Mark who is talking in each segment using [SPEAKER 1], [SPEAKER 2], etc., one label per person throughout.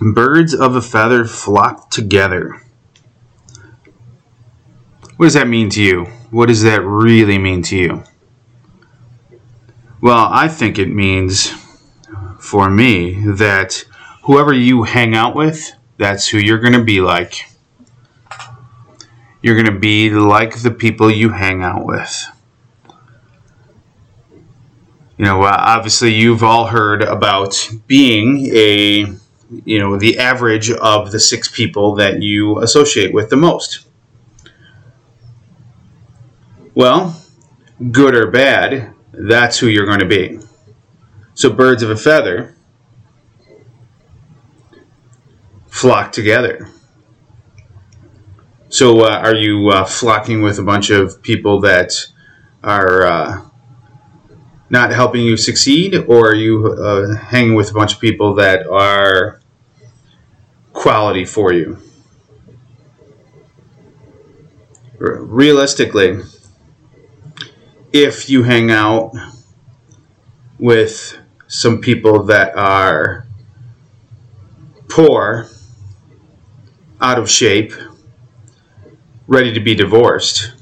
[SPEAKER 1] Birds of a feather flock together. What does that mean to you? What does that really mean to you? Well, I think it means for me that whoever you hang out with, that's who you're going to be like. You're going to be like the people you hang out with you know, obviously you've all heard about being a, you know, the average of the six people that you associate with the most. Well, good or bad, that's who you're going to be. So birds of a feather flock together. So uh, are you uh, flocking with a bunch of people that are uh, not helping you succeed, or are you uh, hanging with a bunch of people that are quality for you? Realistically, if you hang out with some people that are poor, out of shape, ready to be divorced,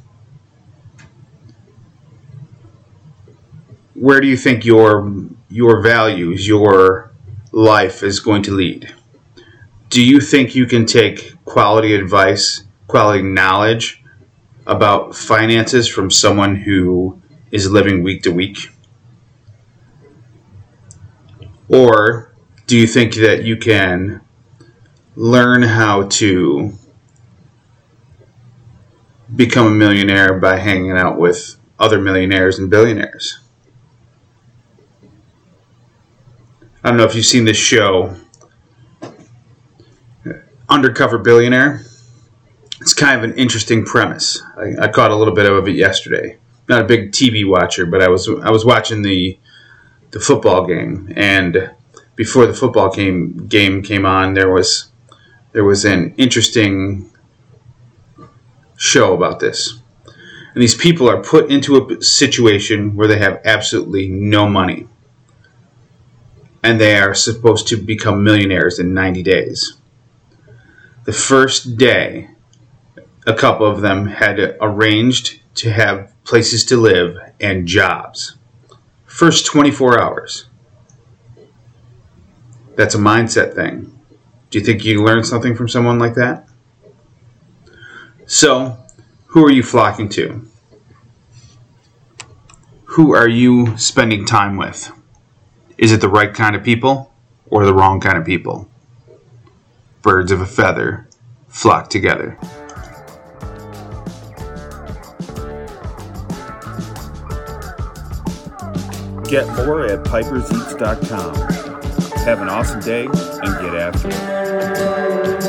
[SPEAKER 1] where do you think your your values, your life is going to lead? Do you think you can take quality advice, quality knowledge about finances from someone who is living week to week? Or do you think that you can learn how to become a millionaire by hanging out with other millionaires and billionaires? I don't know if you've seen this show, Undercover Billionaire. It's kind of an interesting premise. I, I, caught a little bit of it yesterday. Not a big TV watcher, but I was I was watching the the football game, and before the football game game came on, there was there was an interesting show about this. And these people are put into a situation where they have absolutely no money and they are supposed to become millionaires in 90 days. The first day, a couple of them had arranged to have places to live and jobs. First 24 hours. That's a mindset thing. Do you think you learn something from someone like that? So, who are you flocking to? Who are you spending time with? Is it the right kind of people or the wrong kind of people? Birds of a feather flock together.
[SPEAKER 2] Get more at piperseats.com. Have an awesome day and get after it.